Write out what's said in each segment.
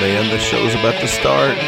Man, the show's about to start.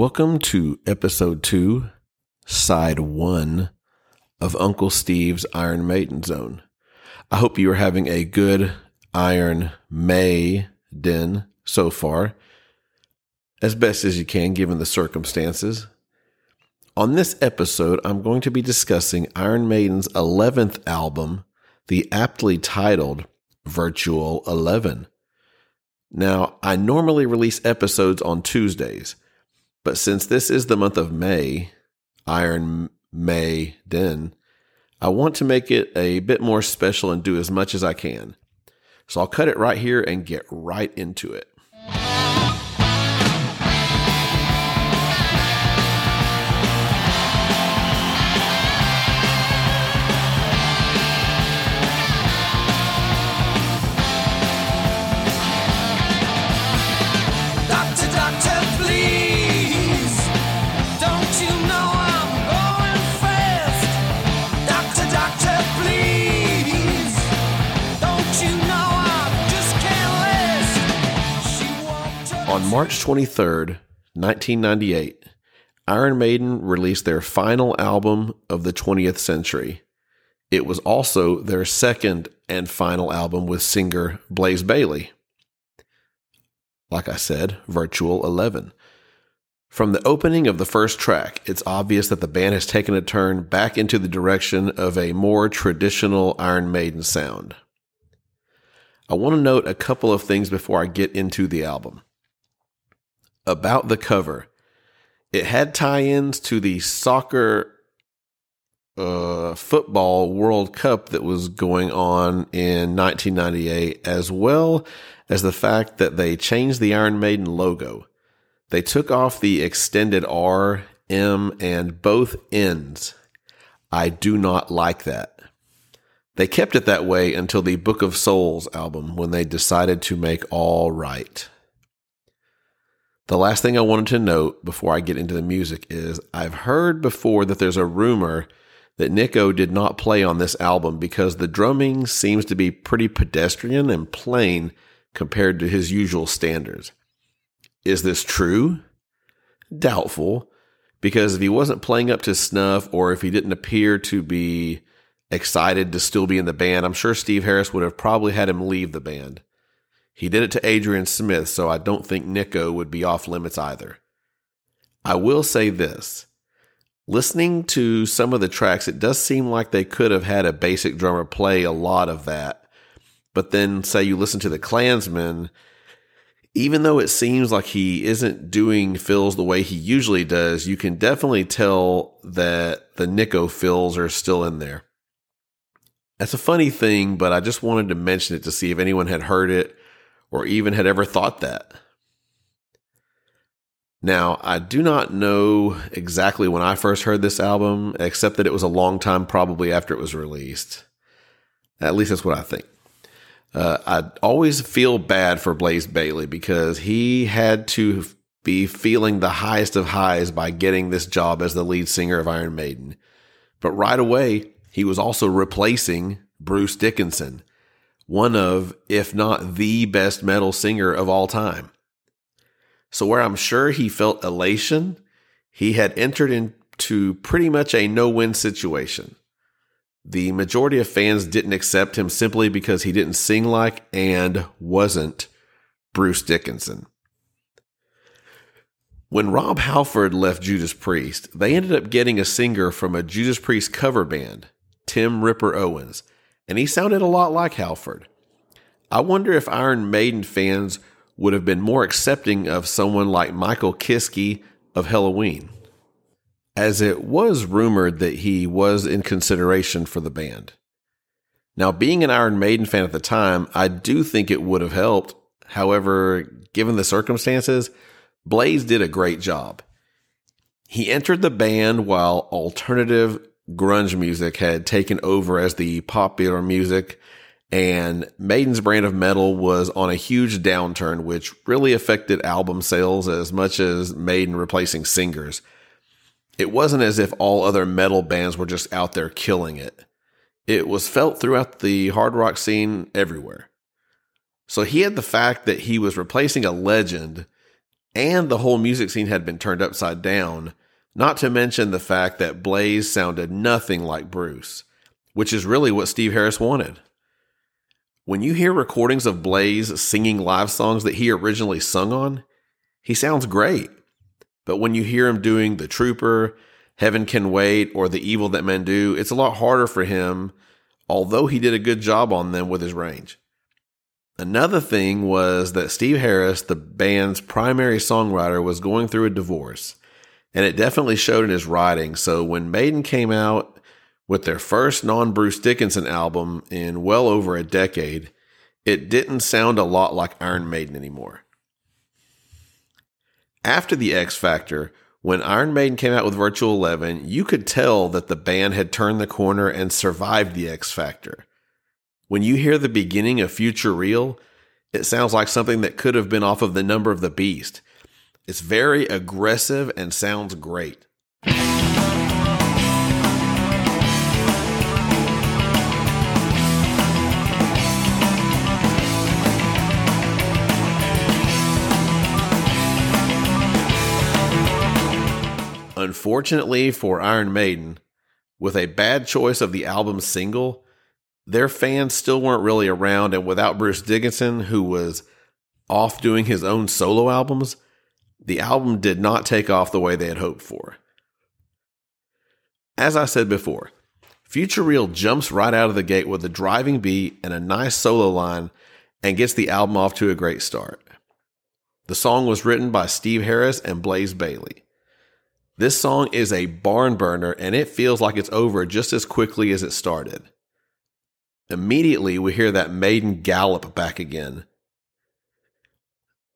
Welcome to episode two, side one of Uncle Steve's Iron Maiden Zone. I hope you are having a good Iron Maiden so far, as best as you can given the circumstances. On this episode, I'm going to be discussing Iron Maiden's 11th album, the aptly titled Virtual 11. Now, I normally release episodes on Tuesdays, but since this is the month of May, Iron May Den, I want to make it a bit more special and do as much as I can. So I'll cut it right here and get right into it. March 23rd, 1998, Iron Maiden released their final album of the 20th century. It was also their second and final album with singer Blaze Bayley. Like I said, Virtual 11. From the opening of the first track, it's obvious that the band has taken a turn back into the direction of a more traditional Iron Maiden sound. I want to note a couple of things before I get into the album about the cover. It had tie-ins to the soccer uh, football World Cup that was going on in 1998, as well as the fact that they changed the Iron Maiden logo. They took off the extended R, M, and both ends. I do not like that. They kept it that way until the Book of Souls album when they decided to make all right. The last thing I wanted to note before I get into the music is I've heard before that there's a rumor that Nicko did not play on this album because the drumming seems to be pretty pedestrian and plain compared to his usual standards. Is this true? Doubtful, because if he wasn't playing up to snuff or if he didn't appear to be excited to still be in the band, I'm sure Steve Harris would have probably had him leave the band. He did it to Adrian Smith, so I don't think Nicko would be off limits either. I will say this. Listening to some of the tracks, it does seem like they could have had a basic drummer play a lot of that. But then, say you listen to the Clansman, even though it seems like he isn't doing fills the way he usually does, you can definitely tell that the Nicko fills are still in there. That's a funny thing, but I just wanted to mention it to see if anyone had heard it or even had ever thought that. Now, I do not know exactly when I first heard this album, except that it was a long time probably after it was released. At least that's what I think. Uh, I always feel bad for Blaze Bayley because he had to be feeling the highest of highs by getting this job as the lead singer of Iron Maiden. But right away, he was also replacing Bruce Dickinson, one of, if not the best metal singer of all time. So, where I'm sure he felt elation, he had entered into pretty much a no win situation. the majority of fans didn't accept him simply because he didn't sing like and wasn't Bruce Dickinson. When Rob Halford left Judas Priest, they ended up getting a singer from a Judas Priest cover band, Tim Ripper Owens, and he sounded a lot like Halford. I wonder if Iron Maiden fans would have been more accepting of someone like Michael Kiske of Helloween, as it was rumored that he was in consideration for the band. Now, being an Iron Maiden fan at the time, I do think it would have helped. However, given the circumstances, Blaze did a great job. He entered the band while alternative grunge music had taken over as the popular music, and Maiden's brand of metal was on a huge downturn, which really affected album sales as much as Maiden replacing singers. It wasn't as if all other metal bands were just out there killing it. It was felt throughout the hard rock scene everywhere. So he had the fact that he was replacing a legend and the whole music scene had been turned upside down, not to mention the fact that Blaze sounded nothing like Bruce, which is really what Steve Harris wanted. When you hear recordings of Blaze singing live songs that he originally sung on, he sounds great. But when you hear him doing The Trooper, Heaven Can Wait, or The Evil That Men Do, it's a lot harder for him, although he did a good job on them with his range. Another thing was that Steve Harris, the band's primary songwriter, was going through a divorce, and it definitely showed in his writing. So when Maiden came out with their first non Bruce Dickinson album in well over a decade, it didn't sound a lot like Iron Maiden anymore. After the X Factor, when Iron Maiden came out with Virtual Eleven, you could tell that the band had turned the corner and survived the X Factor. When you hear the beginning of Futureal, it sounds like something that could have been off of the number of the beast. It's very aggressive and sounds great. Unfortunately for Iron Maiden, with a bad choice of the album single, their fans still weren't really around. And without Bruce Dickinson, who was off doing his own solo albums, the album did not take off the way they had hoped for. As I said before, Futureal jumps right out of the gate with a driving beat and a nice solo line and gets the album off to a great start. The song was written by Steve Harris and Blaze Bayley. This song is a barn burner and it feels like it's over just as quickly as it started. Immediately, we hear that maiden gallop back again.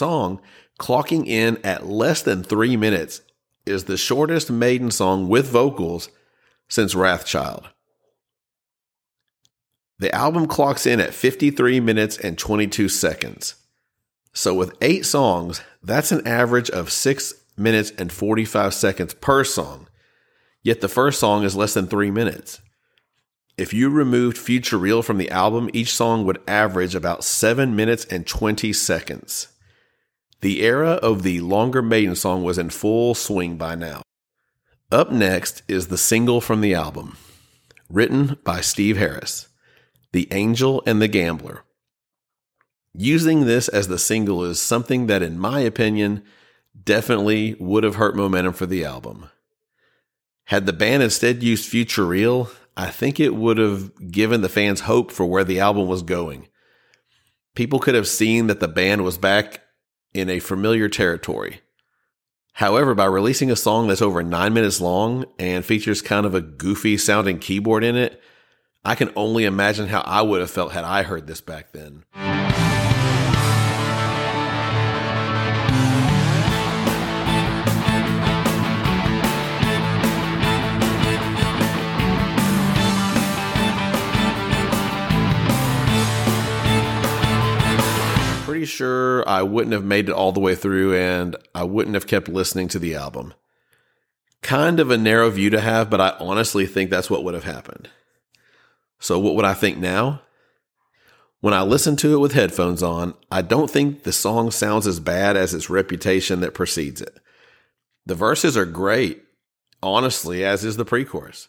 song, clocking in at less than three minutes, is the shortest maiden song with vocals since Wrathchild. The album clocks in at 53 minutes and 22 seconds. So, with eight songs, that's an average of 6 minutes and 45 seconds per song. Yet the first song is less than 3 minutes. If you removed Futureal from the album, each song would average about 7 minutes and 20 seconds. The era of the longer Maiden song was in full swing by now. Up next is the single from the album, written by Steve Harris, The Angel and the Gambler. Using this as the single is something that, in my opinion, definitely would have hurt momentum for the album. Had the band instead used Futureal, I think it would have given the fans hope for where the album was going. People could have seen that the band was back in a familiar territory. However, by releasing a song that's over nine minutes long and features kind of a goofy sounding keyboard in it, I can only imagine how I would have felt had I heard this back then. Pretty sure I wouldn't have made it all the way through and I wouldn't have kept listening to the album. Kind of a narrow view to have, but I honestly think that's what would have happened. So, what would I think now? When I listen to it with headphones on, I don't think the song sounds as bad as its reputation that precedes it. The verses are great, honestly, as is the pre chorus.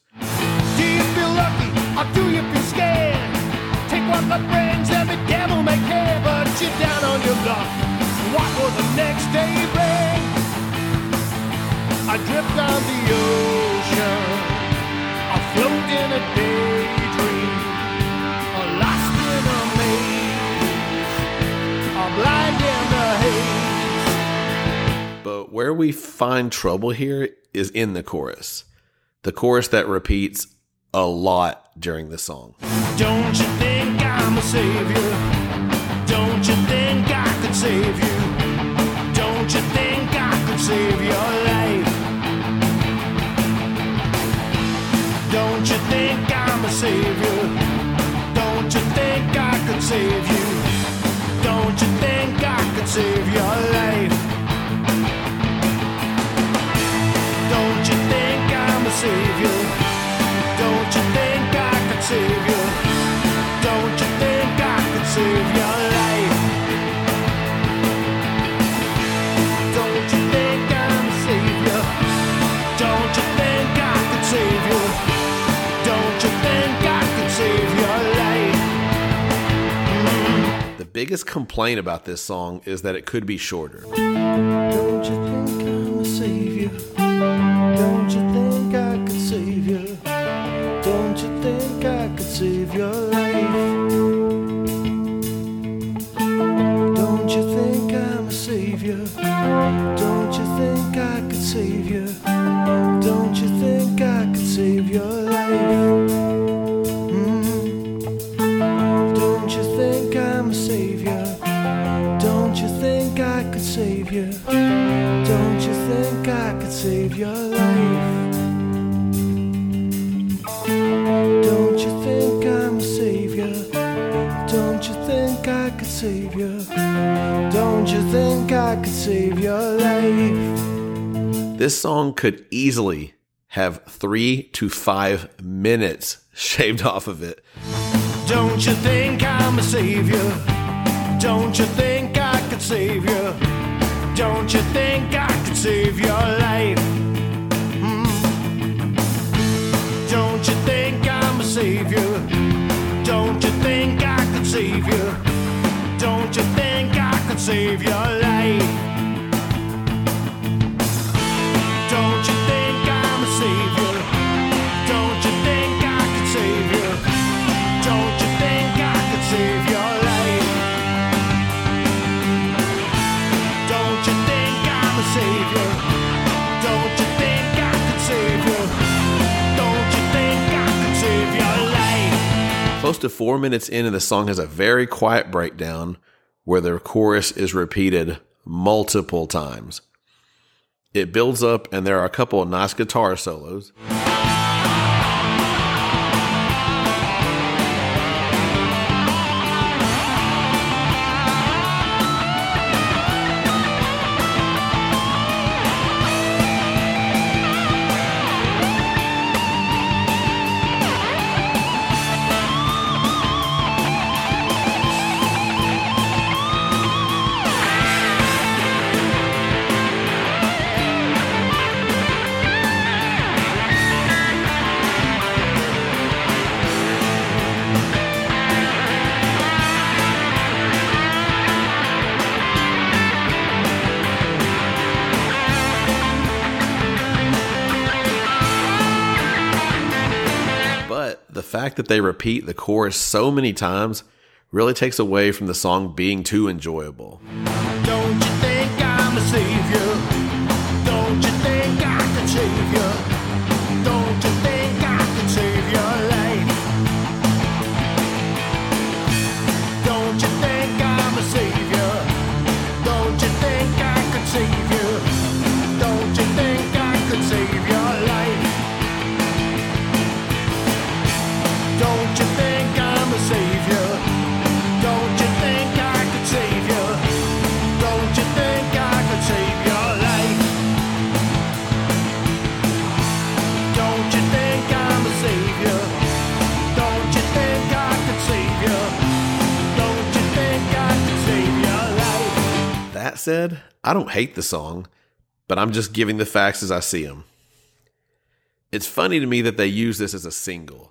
Luck. What will the next day bring? I drift down the ocean, afloat in a daydream, or lost in a maze, or blind in the haze. But where we find trouble here is in the chorus. The chorus that repeats a lot during the song. Don't you think I'm a savior? Don't you think I could save you? Don't you think I could save your life? Don't you think I'm a savior? Don't you think I could save you? Don't you think I could save your life? Don't you think I'm a savior? Don't you think I could save you? Don't you think I could save your life? Biggest complaint about this song is that it could be shorter. Save you? Don't you think I could save your life? This song could easily have three to five minutes shaved off of it. Don't you think I'm a savior? Don't you think I could save you? Don't you think I could save your life? Mm. Don't you think I'm a savior? Don't you think I could save you? Save your life? Don't you think I'm a savior? Don't you think I could save you? Don't you think I could save your life? Don't you think I'm a savior? Don't you think I could save you? Don't you think I could save your life? Close to four minutes in, and the song has a very quiet breakdown where the chorus is repeated multiple times. It builds up, and there are a couple of nice guitar solos. Fact that they repeat the chorus so many times really takes away from the song being too enjoyable. Said, I don't hate the song, but I'm just giving the facts as I see them. It's funny to me that they use this as a single.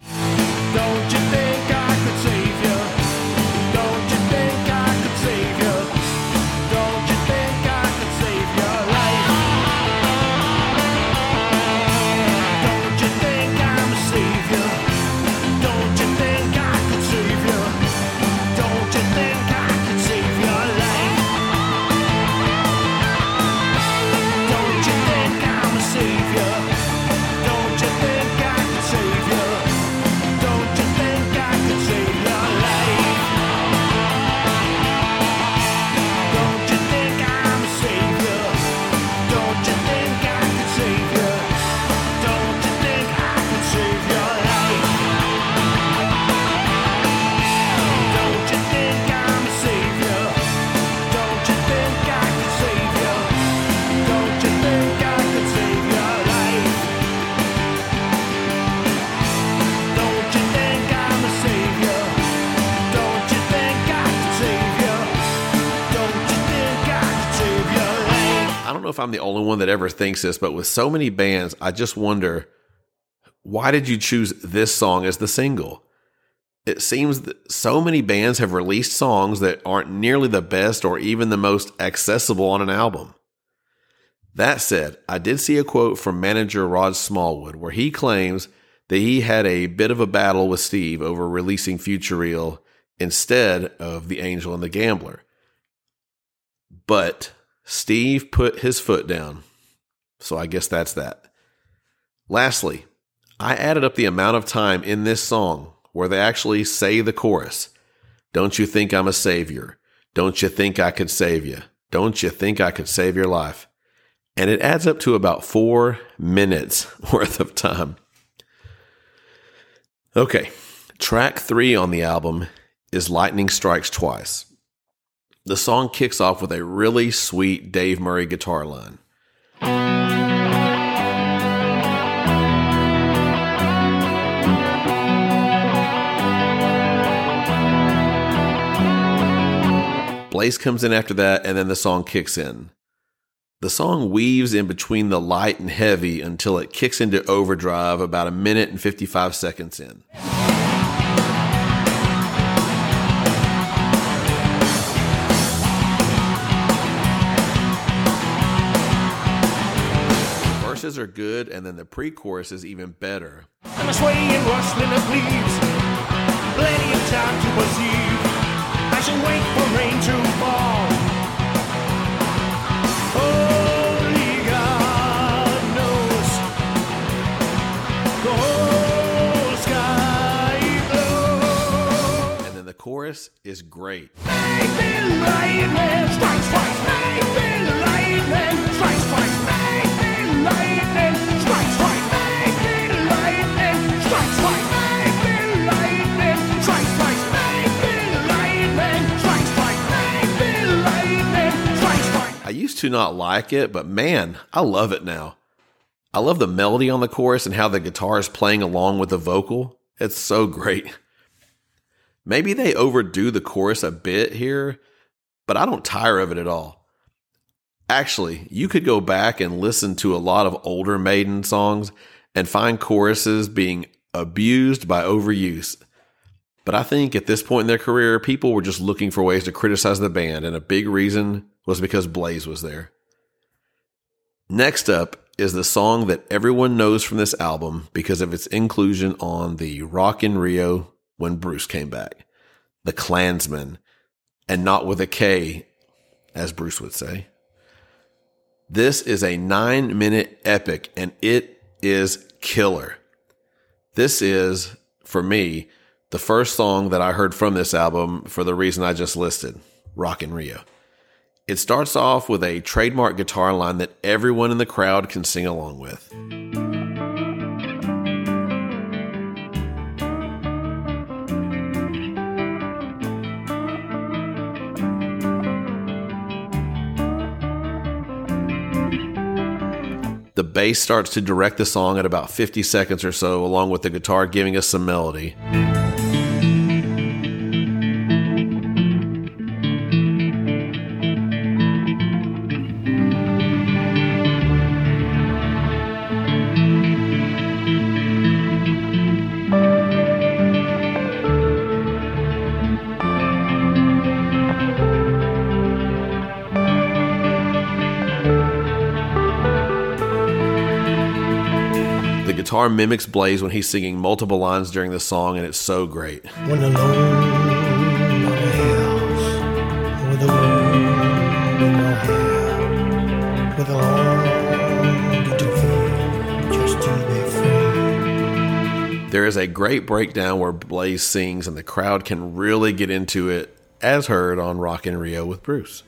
Know if I'm the only one that ever thinks this, but with so many bands, I just wonder why did you choose this song as the single? It seems that so many bands have released songs that aren't nearly the best or even the most accessible on an album. That said, I did see a quote from manager Rod Smallwood where he claims that he had a bit of a battle with Steve over releasing Futureal instead of The Angel and the Gambler. But Steve put his foot down. So I guess that's that. Lastly, I added up the amount of time in this song where they actually say the chorus Don't you think I'm a savior? Don't you think I could save you? Don't you think I could save your life? And it adds up to about four minutes worth of time. Okay, track three on the album is Lightning Strikes Twice. The song kicks off with a really sweet Dave Murray guitar line. Blaze comes in after that, and then the song kicks in. The song weaves in between the light and heavy until it kicks into overdrive about a minute and 55 seconds in. Verses are good, and then the pre chorus is even better. And the swaying rustling of leaves. Plenty of time to perceive. I should wait for rain to fall. Only God knows. The whole sky blue. And then the chorus is great. Maybe lightning strikes twice. Maybe lightning strikes twice. I used to not like it, but man, I love it now. I love the melody on the chorus and how the guitar is playing along with the vocal. It's so great. Maybe they overdo the chorus a bit here, but I don't tire of it at all. Actually, you could go back and listen to a lot of older Maiden songs and find choruses being abused by overuse. But I think at this point in their career, people were just looking for ways to criticize the band, and a big reason was because Blaze was there. Next up is the song that everyone knows from this album because of its inclusion on the Rock in Rio when Bruce came back. The Clansman, and not with a K, as Bruce would say. This is a nine minute epic and it is killer. This is, for me, the first song that I heard from this album for the reason I just listed Rock in Rio. It starts off with a trademark guitar line that everyone in the crowd can sing along with. Bass starts to direct the song at about 50 seconds or so, along with the guitar giving us some melody. Guitar mimics Blaze when he's singing multiple lines during the song, and it's so great. When alone on a house with a moon in my hair, with a longing to feel just to be free. There is a great breakdown where Blaze sings, and the crowd can really get into it, as heard on Rock in Rio with Bruce.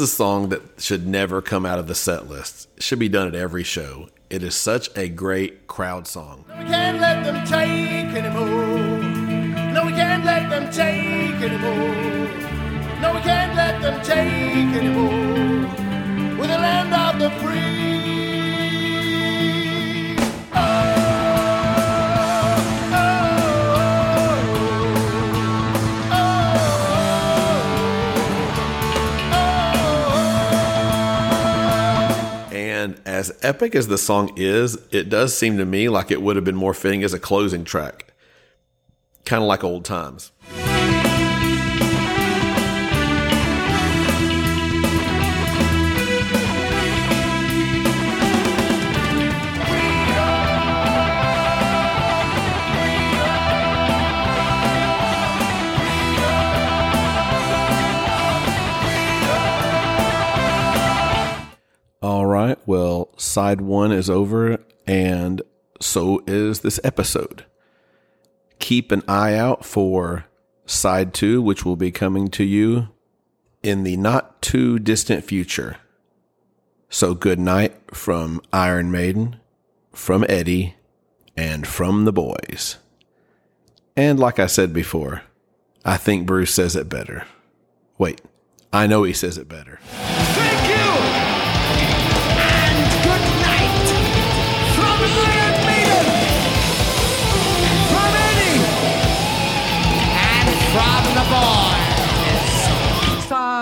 A song that should never come out of the set list. It should be done at every show. It is such a great crowd song. We can't let them take anymore. No, we can't let them take anymore. No, we can't let them take anymore. The land of the free. Epic as the song is, it does seem to me like it would have been more fitting as a closing track. Kind of like old times. All right. Well, side one is over, and so is this episode. Keep an eye out for side two, which will be coming to you in the not too distant future. So, good night from Iron Maiden, from Eddie, and from the boys. And like I said before, I think Bruce says it better. Wait, I know he says it better.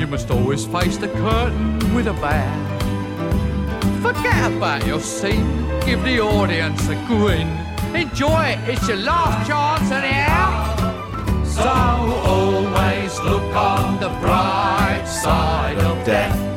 you must always face the curtain with a bow. Forget about your scene, give the audience a grin. Enjoy it, it's your last chance anyhow. So always look on the bright side of death.